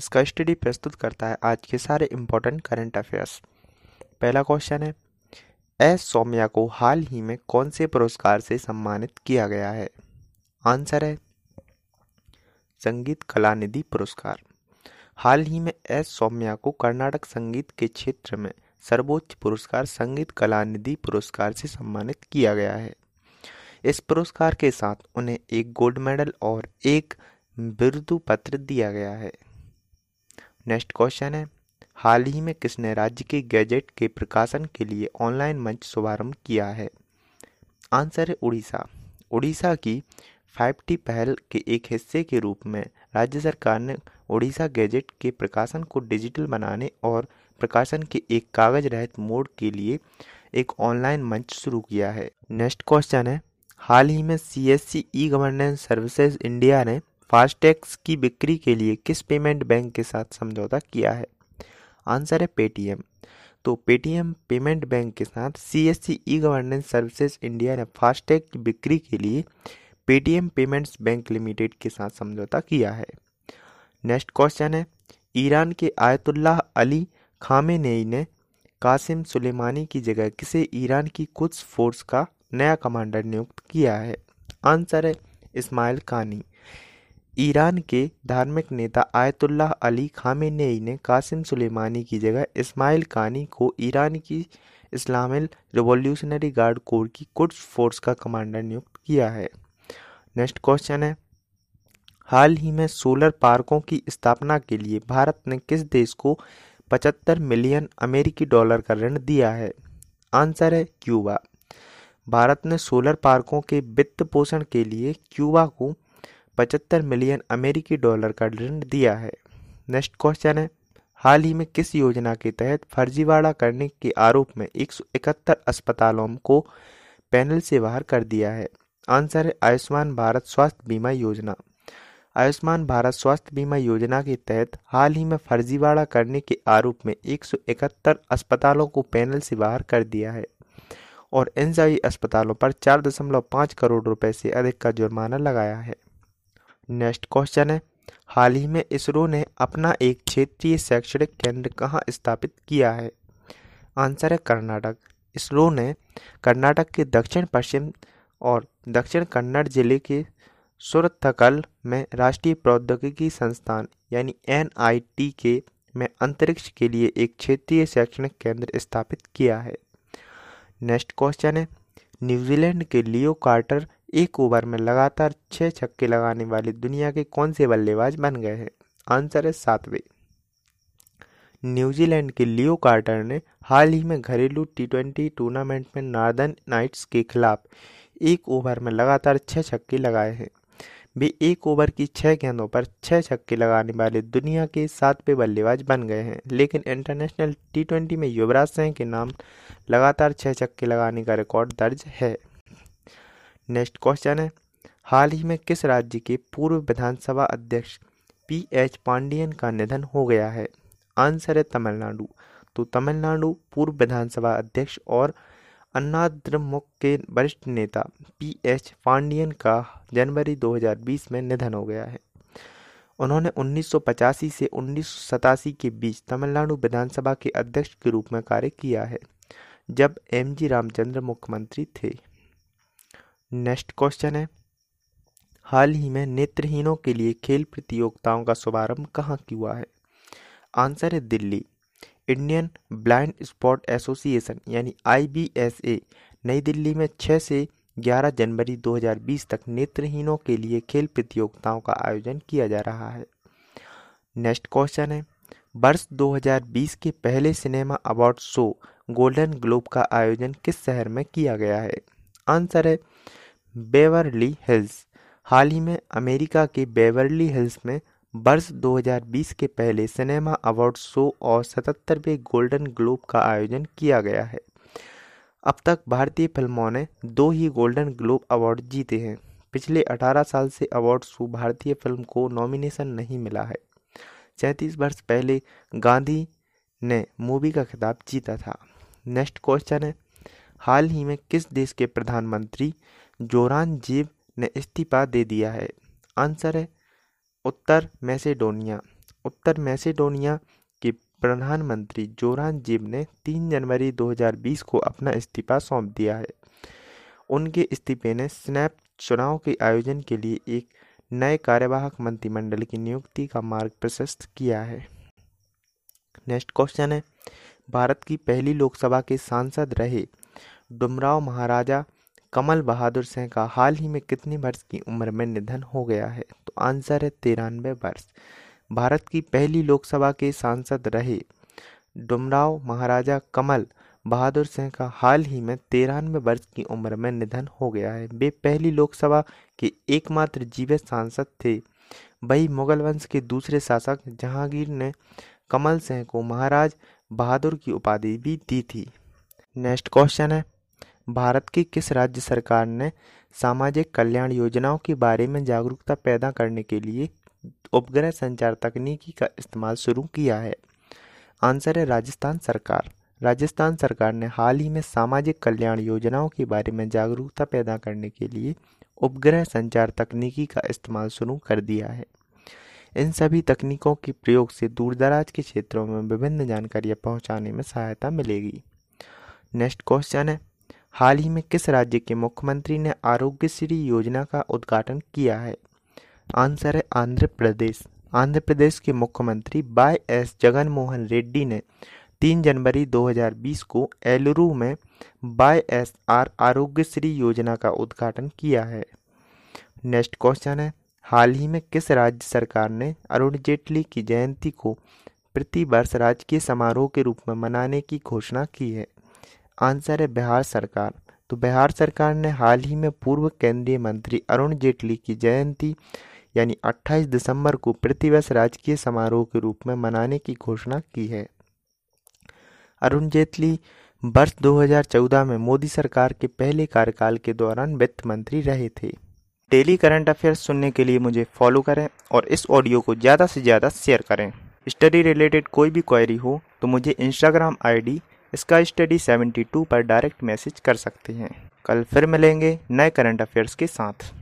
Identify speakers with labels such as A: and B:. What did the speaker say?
A: इसका स्टडी प्रस्तुत करता है आज के सारे इम्पोर्टेंट करंट अफेयर्स पहला क्वेश्चन है, एस सौम्या को हाल ही में कौन से पुरस्कार से सम्मानित किया गया है? आंसर है, संगीत कला निधि पुरस्कार। हाल ही में एस सौम्या को कर्नाटक संगीत के क्षेत्र में सर्वोच्च पुरस्कार संगीत कला निधि पुरस्कार से सम्मानित किया गया है। इस पुरस्कार के साथ उन्हें एक गोल्ड मेडल और एक बिरदु पत्र दिया गया है। नेक्स्ट क्वेश्चन है। हाल ही में किसने राज्य के गैजेट के प्रकाशन के लिए ऑनलाइन मंच शुभारंभ किया है? आंसर है उड़ीसा। उड़ीसा की फाइव टी पहल के एक हिस्से के रूप में राज्य सरकार ने उड़ीसा गैजेट के प्रकाशन को डिजिटल बनाने और प्रकाशन के एक कागज़ रहित मोड के लिए एक ऑनलाइन मंच शुरू किया है। नेक्स्ट क्वेश्चन है। हाल ही में C S C E governance services India ने फास्टैग्स की बिक्री के लिए किस पेमेंट बैंक के साथ समझौता किया है? आंसर है पेटीएम। तो पेटीएम पेमेंट बैंक के साथ C S C E governance services India ने फास्टैग की बिक्री के लिए पेटीएम पेमेंट्स बैंक लिमिटेड के साथ समझौता किया है। नेक्स्ट क्वेश्चन है, ईरान के आयतुल्लाह अली खामेनेई ने कासिम सुलेमानी की जगह किसे ईरान की कुछ फोर्स का नया कमांडर नियुक्त किया है? आंसर है इस्माइल खानी। ईरान के धार्मिक नेता आयतुल्लाह अली खामेनेई ने कासिम सुलेमानी की जगह इस्माइल कानी को ईरान की इस्लामिक रिवॉल्यूशनरी गार्ड कोर की कुछ फोर्स का कमांडर नियुक्त किया है। नेक्स्ट क्वेश्चन है, हाल ही में सोलर पार्कों की स्थापना के लिए भारत ने किस देश को 75 मिलियन अमेरिकी डॉलर का ऋण दिया है? आंसर है क्यूबा। भारत ने सोलर पार्कों के वित्त पोषण के लिए क्यूबा को 75 मिलियन अमेरिकी डॉलर का ऋण दिया है। नेक्स्ट क्वेश्चन है, हाल ही में किस योजना के तहत फर्जीवाड़ा करने के आरोप में एक सौ इकहत्तर अस्पतालों को पैनल से बाहर कर दिया है? आंसर है, आयुष्मान भारत स्वास्थ्य बीमा योजना। आयुष्मान भारत स्वास्थ्य बीमा योजना के तहत हाल ही में फर्जीवाड़ा करने के आरोप में एक सौ इकहत्तर अस्पतालों को पैनल से बाहर कर दिया है और सभी अस्पतालों पर चार दशमलव पाँच करोड़ रुपए से अधिक का जुर्माना लगाया है। नेक्स्ट क्वेश्चन है। हाल ही में इसरो ने अपना एक क्षेत्रीय शैक्षणिक केंद्र कहाँ स्थापित किया है? आंसर है कर्नाटक। इसरो ने कर्नाटक के दक्षिण, पश्चिम और दक्षिण कन्नड़ ज़िले के सुरथकल में राष्ट्रीय प्रौद्योगिकी संस्थान यानी एनआईटी के में अंतरिक्ष के लिए एक क्षेत्रीय शैक्षणिक केंद्र स्थापित किया है। नेक्स्ट क्वेश्चन है, न्यूजीलैंड के लियो कार्टर एक ओवर में लगातार छः छक्के लगाने वाले दुनिया के कौन से बल्लेबाज बन गए हैं? आंसर है सातवें। न्यूजीलैंड के लियो कार्टर ने हाल ही में घरेलू टी ट्वेंटी टूर्नामेंट में नॉर्दर्न नाइट्स के खिलाफ एक ओवर में लगातार छः छक्के लगाए हैं। वे एक ओवर की छः गेंदों पर छः छक्के लगाने वाले दुनिया के सातवें बल्लेबाज बन गए हैं, लेकिन इंटरनेशनल टी ट्वेंटी में युवराज सिंह के नाम लगातार छः छक्के लगाने का रिकॉर्ड दर्ज है। नेक्स्ट क्वेश्चन है। हाल ही में किस राज्य के पूर्व विधानसभा अध्यक्ष पी एच पांडियन का निधन हो गया है? आंसर है तमिलनाडु। तो तमिलनाडु पूर्व विधानसभा अध्यक्ष और अन्नाद्रमुक के वरिष्ठ नेता पी एच पांडियन का जनवरी 2020 में निधन हो गया है। उन्होंने 1985 से उन्नीस सौ सतासी के बीच तमिलनाडु विधानसभा के अध्यक्ष के रूप में कार्य किया है, जब एम जी रामचंद्र मुख्यमंत्री थे। नेक्स्ट क्वेश्चन है। हाल ही में नेत्रहीनों के लिए खेल प्रतियोगिताओं का शुभारंभ कहाँ हुआ है? आंसर है Delhi. Indian Blind Sports Association यानी आईबीएसए नई दिल्ली में 6 से 11 जनवरी 2020 तक नेत्रहीनों के लिए खेल प्रतियोगिताओं का आयोजन किया जा रहा है। नेक्स्ट क्वेश्चन है। वर्ष 2020 के पहले cinema award show Golden Globe का आयोजन किस शहर में किया गया है? आंसर है बेवरली हिल्स। हाल ही में अमेरिका के बेवरली हिल्स में वर्ष 2020 के पहले सिनेमा अवार्ड शो और सतहत्तरवें गोल्डन ग्लोब का आयोजन किया गया है। अब तक भारतीय फ़िल्मों ने दो ही गोल्डन ग्लोब अवार्ड जीते हैं। पिछले 18 साल से अवार्ड शो भारतीय फ़िल्म को नॉमिनेशन नहीं मिला है। सैंतीस वर्ष पहले गांधी ने मूवी का खिताब जीता था। नेक्स्ट क्वेश्चन है हाल ही में किस देश के प्रधानमंत्री जोरान जीव ने इस्तीफा दे दिया है? आंसर है उत्तर मैसेडोनिया। उत्तर मैसेडोनिया के प्रधानमंत्री जोरान जेब ने 3 जनवरी 2020 को अपना इस्तीफा सौंप दिया है। उनके इस्तीफे ने स्नैप चुनाव के आयोजन के लिए एक नए कार्यवाहक मंत्रिमंडल की नियुक्ति का मार्ग प्रशस्त किया है। नेक्स्ट क्वेश्चन है, भारत की पहली लोकसभा के सांसद रहे डुमराव महाराजा कमल बहादुर सिंह का हाल ही में कितने वर्ष की उम्र में निधन हो गया है? तो आंसर है तिरानवे वर्ष। भारत की पहली लोकसभा के सांसद रहे डुमराव महाराजा कमल बहादुर सिंह का हाल ही में तिरानवे वर्ष की उम्र में निधन हो गया है। वे पहली लोकसभा के एकमात्र जीवित सांसद थे। वही मुगल वंश के दूसरे शासक जहांगीर ने कमल सिंह को महाराज बहादुर की उपाधि भी दी थी। नेक्स्ट क्वेश्चन है भारत की किस राज्य सरकार ने सामाजिक कल्याण योजनाओं के बारे में जागरूकता पैदा करने के लिए उपग्रह संचार तकनीकी का इस्तेमाल शुरू किया है? आंसर है राजस्थान सरकार। राजस्थान सरकार ने हाल ही में सामाजिक कल्याण योजनाओं के बारे में जागरूकता पैदा करने के लिए उपग्रह संचार तकनीकी का इस्तेमाल शुरू कर दिया है। इन सभी तकनीकों के प्रयोग से दूरदराज के क्षेत्रों में विभिन्न जानकारियाँ पहुँचाने में सहायता मिलेगी। नेक्स्ट क्वेश्चन है हाल ही में किस राज्य के मुख्यमंत्री ने आरोग्य श्री योजना का उद्घाटन किया है? आंसर है आंध्र प्रदेश। आंध्र प्रदेश के मुख्यमंत्री वाई एस जगन मोहन रेड्डी ने 3 जनवरी 2020 को एलुरु में वाई एस आर आरोग्यश्री योजना का उद्घाटन किया है। नेक्स्ट क्वेश्चन है, हाल ही में किस राज्य सरकार ने अरुण जेटली की जयंती को प्रति वर्ष राजकीय समारोह के रूप में मनाने की घोषणा की है? आंसर है बिहार सरकार। तो बिहार सरकार ने हाल ही में पूर्व केंद्रीय मंत्री अरुण जेटली की जयंती, यानी 28 दिसंबर को प्रतिवर्ष राजकीय समारोह के रूप में मनाने की घोषणा की है। अरुण जेटली वर्ष 2014 में मोदी सरकार के पहले कार्यकाल के दौरान वित्त मंत्री रहे थे। डेली करंट अफेयर्स सुनने के लिए मुझे फॉलो करें और इस ऑडियो को ज़्यादा से ज़्यादा शेयर करें। स्टडी रिलेटेड कोई भी क्वेरी हो तो मुझे इंस्टाग्राम आईडी इसका स्टडी 72 पर डायरेक्ट मैसेज कर सकते हैं। कल फिर मिलेंगे नए करंट अफेयर्स के साथ।